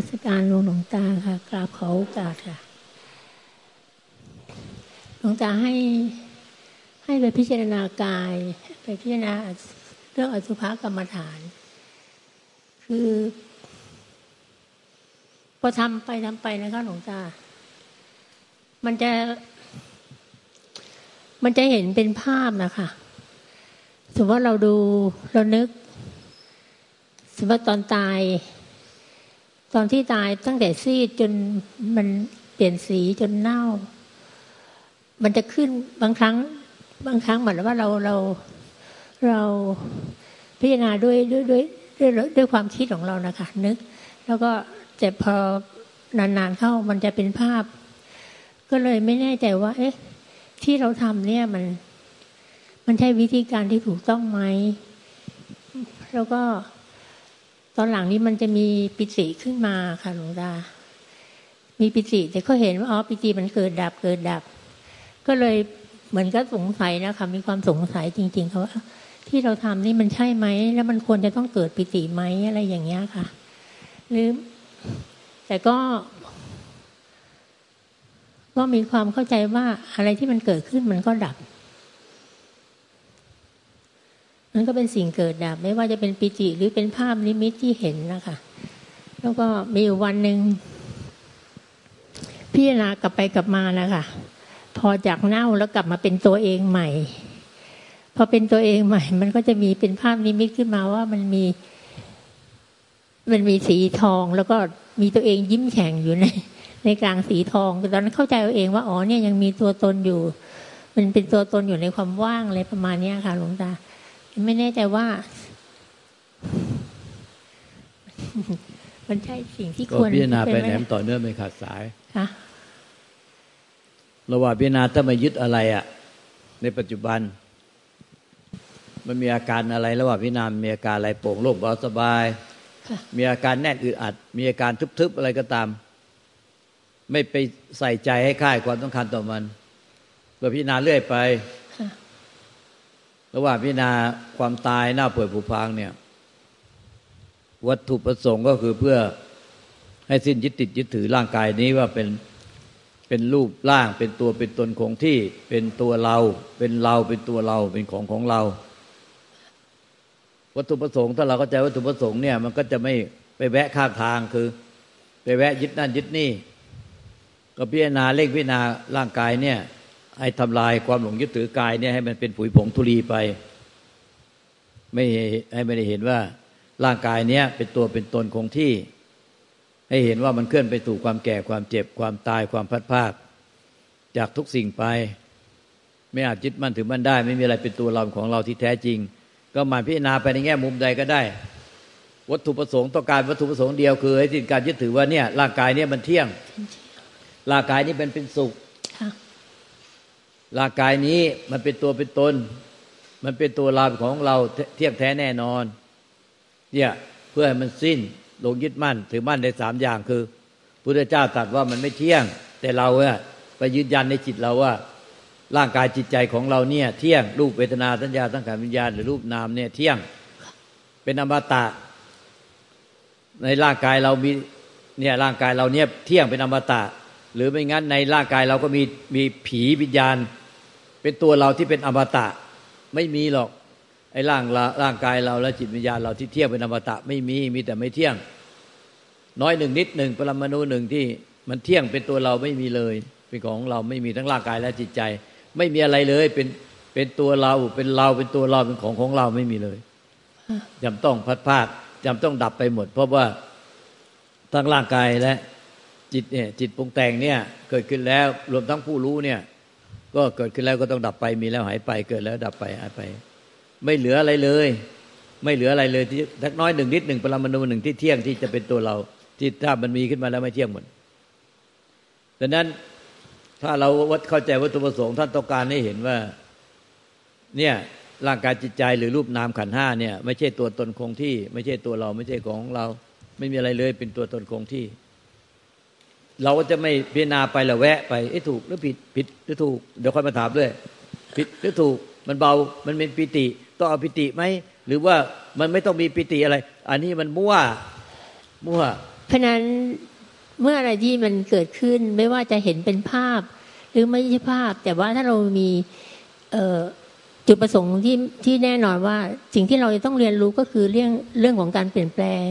มัสการหลวงหลวงตาค่ะ กราบขอโอกาสค่ะ หลวงตาให้ให้ไปพิจารณากาย ไปพิจารณาเรื่องอสุภกรรมฐาน คือ พอทำไปทำไปนะคะหลวงตา มันจะ มันจะเห็นเป็นภาพนะคะสมมติว่าเราดูเรานึกสมมติว่าตอนตาย ตอนที่ตายตั้งแต่ซีดจนมันเปลี่ยนสีจนเน่า มันจะขึ้นบางครั้ง บางครั้งเหมือนว่าเราเราเราพิจารณาด้วยด้วยด้วยด้วยด้วยความคิดของเรานะคะนึก แล้วก็แต่พอนานๆเข้ามันจะเป็นภาพ ก็เลยไม่แน่ใจว่า เอ๊ะ ที่เราทำเนี่ยมัน มันใช่วิธีการที่ถูกต้องไหม แล้วก็ ตอนหลังนี้มันจะมีปิติขึ้นมาค่ะหลวงตา มีปิติแต่ก็เห็นว่าอ๋อปิติมันเกิดดับเกิดดับ ก็เลยเหมือนก็สงสัยนะคะมีความสงสัยจริงๆเขาว่าที่เราทำนี่มันใช่ไหม แล้วมันควรจะต้องเกิดปิติไหมอะไรอย่างเงี้ยค่ะ หรือ แต่ก็ ก็มีความเข้าใจว่าอะไรที่มันเกิดขึ้นมันก็ดับ มันก็เป็นสิ่งเกิดดับ ไม่ว่าจะเป็นปิจิหรือเป็นภาพนิมิตที่เห็นนะคะ แล้วก็มีวันหนึ่งพี่นากลับไปกลับมานะคะพอจากเน่าแล้วกลับมาเป็นตัวเองใหม่ พอเป็นตัวเองใหม่ มันก็จะมีเป็นภาพนิมิตขึ้นมาว่ามันมี มันมีสีทองแล้วก็มีตัวเองยิ้มแฉ่งอยู่ใน ในกลางสีทองตอนนั้นเข้าใจเอาเองว่าอ๋อเนี่ยยังมีตัวตนอยู่ มันเป็นตัวตนอยู่ในความว่างอะไรประมาณนี้ค่ะหลวงตา ไม่แน่ใจว่า มันใช่สิ่งที่ควรพิจารณาไปแหนมต่อเนื่องไม่ขาดสายค่ะระหว่างพิจารณาถ้ามายึดอะไรอะในปัจจุบัน มันมีอาการอะไร ระหว่างพิจารณามีอาการอะไรโปร่งโล่งเบาสบาย มีอาการแน่นอึดอัด มีอาการทึบๆอะไรก็ตาม ไม่ไปใส่ใจให้ค่ายความต้องการต่อมันเพื่อพิจารณาเรื่อยไป ระหว่างพิจารณาความตายหน้าป่วยผุพังเนี่ย วัตถุประสงค์ก็คือเพื่อให้สิ้นยึดติดยึดถือร่างกายนี้ว่าเป็นเป็นรูปร่าง เป็นตัวเป็นตนคงที่ เป็นตัวเรา เป็นเราเป็นตัวเราเป็นของของเรา วัตถุประสงค์ถ้าเราเข้าใจวัตถุประสงค์เนี่ยมันก็จะไม่ไปแวะข้างทางคือ ไปแวะยึดนั่นยึดนี่ ก็พิจารณาเล่งพิจารณาร่างกายเนี่ย ให้ทำลายความหลงยึดถือกายเนี่ยให้มันเป็นผุยผงทุลีไป ไม่ให้ไม่ได้เห็นว่าร่างกายเนี้ยเป็นตัวเป็นตนคงที่ ให้เห็นว่ามันเคลื่อนไปสู่ความแก่ความเจ็บความตายความพัดภาค จากทุกสิ่งไป ไม่อาจยึดมั่นถือมั่นได้ ไม่มีอะไรเป็นตัวเราของเราที่แท้จริง ก็มาพิจารณาไปในแง่มุมใดก็ได้ วัตถุประสงค์ต้องการวัตถุประสงค์เดียวคือให้สิ้นการยึดถือว่าเนี่ยร่างกายเนี่ยมันเที่ยงร่างกายนี้เป็นเป็นสุข ร่างกายนี้มันเป็นตัวเป็นตน มันเป็นตัวเราของเราเที่ยงแท้แน่นอน เนี่ยเพื่อให้มันสิ้นลงยึดมั่น ถือมั่นในสามอย่างคือพุทธเจ้าตรัสว่ามันไม่เที่ยง แต่เราเนี่ยไปยืนยันในจิตเราว่า ร่างกายจิตใจของเราเนี่ย เที่ยงรูปเวทนาสัญญาตั้งขารวิญญาณหรือรูปนามเนี่ยเที่ยงเป็นอมตะ ในร่างกายเรามีเนี่ยร่างกายเราเนี่ยเที่ยงเป็นอมตะ หรือไม่งั้นในร่างกายเราก็มีมีผีวิญญาณ เป็นตัวเราที่เป็นอมตะไม่มีหรอกไอ้ร่างร่างกายเราและจิตวิญญาณเราที่เที่ยงเป็นอมตะไม่มีมีแต่ไม่เที่ยง น้อยหนึ่งนิดหนึ่งปรมาณูหนึ่งที่มันเที่ยงเป็นตัวเราไม่มีเลยเป็นของเราไม่มีทั้งร่างกายและจิตใจ ไม่มีอะไรเลยเป็นเป็นตัวเราเป็นเราเป็นตัวเราเป็นของของเราไม่มีเลยจำต้องพัดพาดจำต้องดับไปหมด เพราะว่าทั้งร่างกายและจิตเนี่ยจิตปรุงแต่งเนี่ยเกิดขึ้นแล้วรวมทั้งผู้รู้เนี่ย ก็เกิดขึ้นแล้วก็ต้องดับไปมีแล้วหายไปเกิดแล้วดับไปหายไป ไม่เหลืออะไรเลย ไม่เหลืออะไรเลยที่ทักน้อยหนึ่งนิดหนึ่งปรมาณูหนึ่งที่เที่ยงที่จะเป็นตัวเรา ที่ถ้ามันมีขึ้นมาแล้วไม่เที่ยงหมดดังนั้นถ้าเราวัดเข้าใจวัตถุประสงค์ท่านต้องการให้เห็นว่า เนี่ยร่างกายจิตใจหรือรูปนามขันห้าเนี่ย ไม่ใช่ตัวตนคงที่ ไม่ใช่ตัวเราไม่ใช่ของเรา ไม่มีอะไรเลยเป็นตัวตนคงที่ เราก็จะไม่พิจารณาไปละแวะไปไอ้ถูกหรือผิดผิดหรือถูกเดี๋ยวค่อยมาถามด้วยผิดหรือถูกมันเบามันเป็นปิติ ต้องเอาปิติไหมหรือว่ามันไม่ต้องมีปิติอะไร อันนี้มันมั่วมั่วเพราะนั้นเมื่ออะไรที่มันเกิดขึ้นไม่ว่าจะเห็นเป็นภาพ หรือไม่ใช่ภาพ แต่ว่าถ้าเรามีเจุดประสงค์ที่ที่แน่นอนว่าสิ่งที่เราจะต้องเรียนรู้ก็คือเรื่องเรื่องของการเปลี่ยนแปลง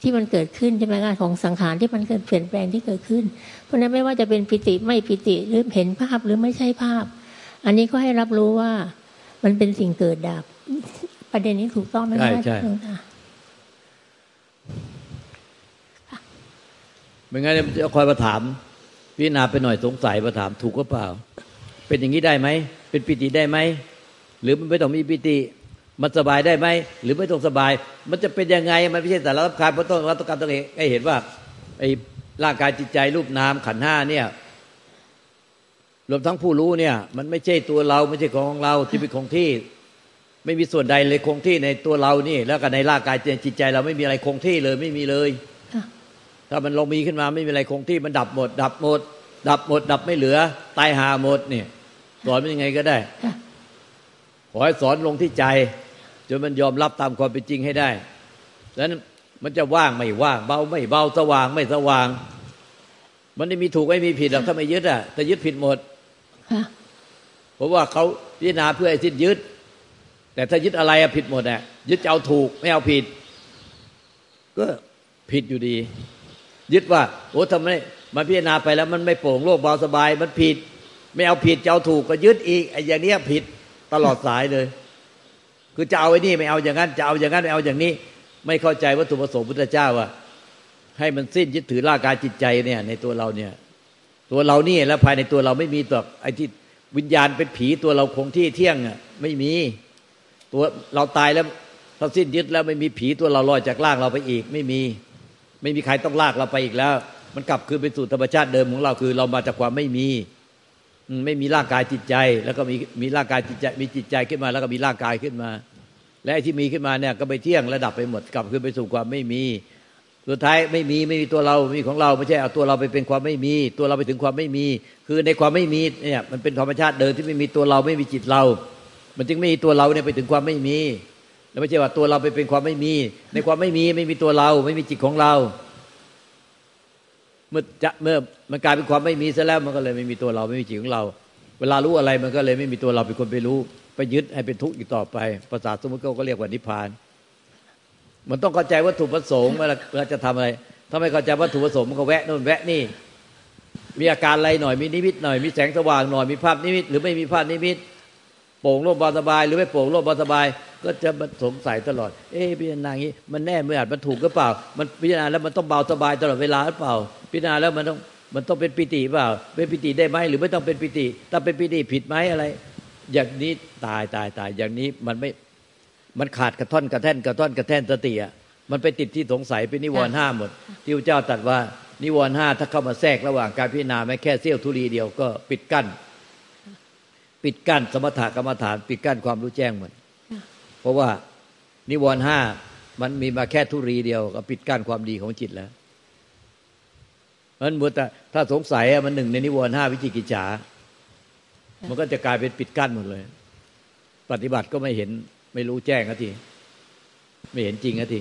ที่มันเกิดขึ้นใช่ไหมคะของสังขารที่มันเกิดเปลี่ยนแปลงที่เกิดขึ้น เพราะฉะนั้นไม่ว่าจะเป็นปิติไม่ปิติหรือเห็นภาพหรือไม่ใช่ภาพ อันนี้ก็ให้รับรู้ว่ามันเป็นสิ่งเกิดดับ ประเด็นนี้ถูกต้องไหมใช่คะใช่หลวงตาไม่งั้นเนี่ยมันจะคอยมาถามพิจารณาไปหน่อยสงสัยมาถามถูกก็เปล่า เป็นอย่างนี้ได้ไหมเป็นปิติได้ไหมหรือมันไม่ต้องมีปิติ มันสบายได้ไหมหรือไม่ต้องสบาย มันจะเป็นยังไงมันไม่ใช่แต่ละรับการเพราะต้องรับต้องการต้องเองให้เห็นว่าไอ้ร่างกายจิตใจรูปนามขันธ์ห้าเนี่ยรวมทั้งผู้รู้เนี่ย มันไม่ใช่ตัวเราไม่ใช่ของเราที่เป็นของที่ ไม่มีส่วนใดเลยคงที่ในตัวเรานี่ แล้วก็ในร่างกายจิตใจ เราไม่มีอะไรคงที่เลยไม่มีเลยค่ะถ้ามันลงมีขึ้นมาไม่มีอะไรคงที่มันดับหมด ดับหมด ดับหมด ดับไม่เหลือ ตายหาหมดเนี่ยสอนมันยังไงก็ได้ค่ะขอให้สอนลงที่ใจ จนมันยอมรับตามความเป็นจริงให้ได้ดังนั้นมันจะว่างไม่ว่าง เบาไม่เบาสว่างไม่สว่าง มันไม่มีถูกไม่มีผิดหรอกถ้าไม่ยึดอะแต่ยึดผิดหมดค่ะเพราะว่าเขาพิจารณาเพื่อให้สิ้นยึด แต่ถ้ายึดอะไรอะผิดหมดอะยึดจะเอาถูกไม่เอาผิด ก็ผิดอยู่ดี ยึดว่าโอ้ทำไมมันพิจารณาไปแล้วมันไม่โปร่งโล่งเบาสบายมันผิด ไม่เอาผิดจะเอาถูกก็ยึดอีกไอ้อย่างเนี้ยผิดตลอดสายเลย คือจะเอาไอ้นี่ไม่เอาอย่างนั้นจะเอาอย่างนั้นไม่เอาอย่างนี้ ไม่เข้าใจวัตถุประสงค์พุทธเจ้าว่า ให้มันสิ้นยึดถือร่างกายจิตใจเนี่ยในตัวเราเนี่ย ตัวเรานี่แล้วภายในตัวเราไม่มีตัวไอ้ที่วิญญาณเป็นผีตัวเราคงที่เที่ยงอะไม่มีตัวเราตายแล้วเราสิ้นยึดแล้วไม่มีผีตัวเราลอยจากร่างเราไปอีก ไม่มี ไม่มีใครต้องลากเราไปอีกแล้ว มันกลับคืนไปสู่ธรรมชาติเดิมของเราคือเรามาจากความไม่มีไม่มีร่างกายจิตใจ แล้วก็มีมีร่างกายจิตใจ มีจิตใจขึ้นมา แล้วก็มีร่างกายขึ้นมา และไอ้ที่มีขึ้นมาเนี่ยก็ไปเที่ยงระดับไปหมดกลับคืนไปสู่ความไม่มี สุดท้ายไม่มีไม่มีตัวเราไม่มีของเราไม่ใช่เอาตัวเราไปเป็นความไม่มี ตัวเราไปถึงความไม่มี คือในความไม่มีเนี่ยมันเป็นธรรมชาติเดิมที่ไม่มีตัวเราไม่มีจิตเรา มันจึงไม่มีตัวเราเนี่ยไปถึงความไม่มีแล้วไม่ใช่ว่าตัวเราไปเป็นความไม่มี ในความไม่มีไม่มีตัวเรา ไม่มีจิตของเรา เมื่อจะเมื่อมันกลายเป็นความไม่มีซะแล้วมันก็เลยไม่มีตัวเราไม่มีจิตของเรา เวลารู้อะไรมันก็เลยไม่มีตัวเราเป็นคนไปรู้ ไปยึดให้เป็นทุกข์อีกต่อไป ภาษาสมมติเขาก็เรียกว่านิพพาน มันต้องเข้าใจวัตถุประสงค์เวลาเวลาจะทำอะไร ถ้าไม่เข้าใจวัตถุประสงค์มันก็แวะโน่นแวะนี่ มีอาการอะไรหน่อย มีนิมิตหน่อย มีแสงสว่างหน่อย มีภาพนิมิต หรือไม่มีภาพนิมิต โปร่งโล่งเบาสบาย หรือไม่โปร่งโล่งเบาสบาย ก็จะมาสงสัยตลอด เอ๊ะพิจารณาอย่างนี้ มันแน่ไม่อาจมันถูกหรือเปล่า มันพิจารณาแล้วมันต้องเบาสบายตลอดเวลาหรือเปล่า พิจารณาแล้วมันต้องมันต้องเป็นปิติเปล่า เป็นปิติได้ไหมหรือไม่ต้องเป็นปิติ ถ้าเป็นปิติผิดไหมอะไร อย่างนี้ตายตายตายอย่างนี้มันไม่มันขาดกระท่อนกระแท่นกระท่อนกระแท่นสติอะมันไปติดที่สงสัยเป็นนิวรณ์ห้าหมด ที่พระเจ้าตรัสว่านิวรณ์ห้าถ้าเข้ามาแทรกระหว่างการพิจารณาแม้แค่เสี้ยวทุลีเดียวก็ปิดกั้น ปิดกั้นสมถะกรรมฐาน ปิดกั้นความรู้แจ้งหมดเพราะว่านิวรณ์ห้ามันมีมาแค่ทุรีเดียวก็ปิดกั้นความดีของจิตแล้วมันมัวแต่ถ้าสงสัยอะมันหนึ่งในนิวรณ์ห้าวิจิกิจฉา มันก็จะกลายเป็นปิดกั้นหมดเลย ปฏิบัติก็ไม่เห็นไม่รู้แจ้งที ไม่เห็นจริงที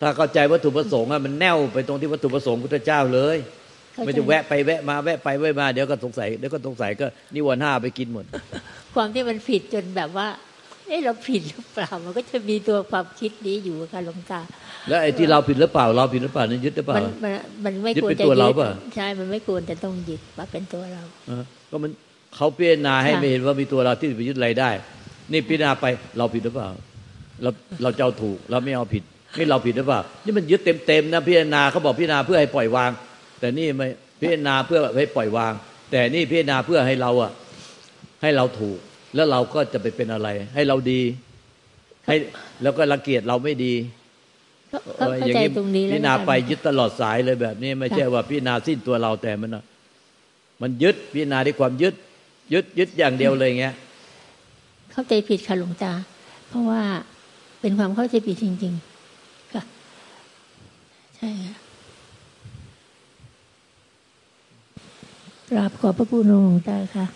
ถ้าเข้าใจวัตถุประสงค์อะมันแน่วไปตรงที่วัตถุประสงค์พุทธเจ้าเลยเข้าใจไม่จะแวะไปแวะมาแวะไปแวะมาเดี๋ยวก็สงสัยเดี๋ยวก็สงสัยก็นิวรณ์ห้าไปกินหมด ความที่มันผิดจนแบบว่า เอ๊ะเราผิดหรือเปล่า มันก็จะมีตัวความคิดนี้อยู่ค่ะหลวงตา แล้วไอ้ที่เราผิดหรือเปล่า เราผิดหรือเปล่านี่ยึดหรือเปล่า มันมันมันไม่ยึดควรเป็นจะตัวเรายึดเปล่าใช่ มันไม่ควรจะต้องยึดว่าเป็นตัวเราเออก็มันเขาพิจารณาให้ค่ะไม่เห็นว่ามีตัวเราที่ไปยึดอะไรได้ นี่พิจารณาไปเราผิดหรือเปล่า เราเราจะเอาถูกเราไม่เอาผิด นี่เราผิดหรือเปล่า นี่มันยึดเต็มๆนะพิจารณาเขาบอกพิจารณาเพื่อให้ปล่อยวาง แต่นี่ไม่พิจารณาเพื่อให้ปล่อยวาง แต่นี่พิจารณาเพื่อให้เราอะให้เราถูก แล้วเราก็จะไปเป็นอะไร ให้เราดี ให้แล้วก็รังเกียจเราไม่ดีก็ก็เออเข้าอย่างใจนี้ตรงนี้แล้วพิจารณานะคะไปยึดตลอดสายเลยแบบนี้ ไม่ใช่ว่าพิจารณาสิ้นตัวเราแต่มันน่ะมันยึดพิจารณาด้วยความยึด ยึดยึดอย่างเดียวเลยเงี้ย เข้าใจผิดค่ะหลวงตา เพราะว่าเป็นความเข้าใจผิดจริง ๆ ค่ะ ใช่ค่ะกราบขอบพระคุณหลวงตาค่ะ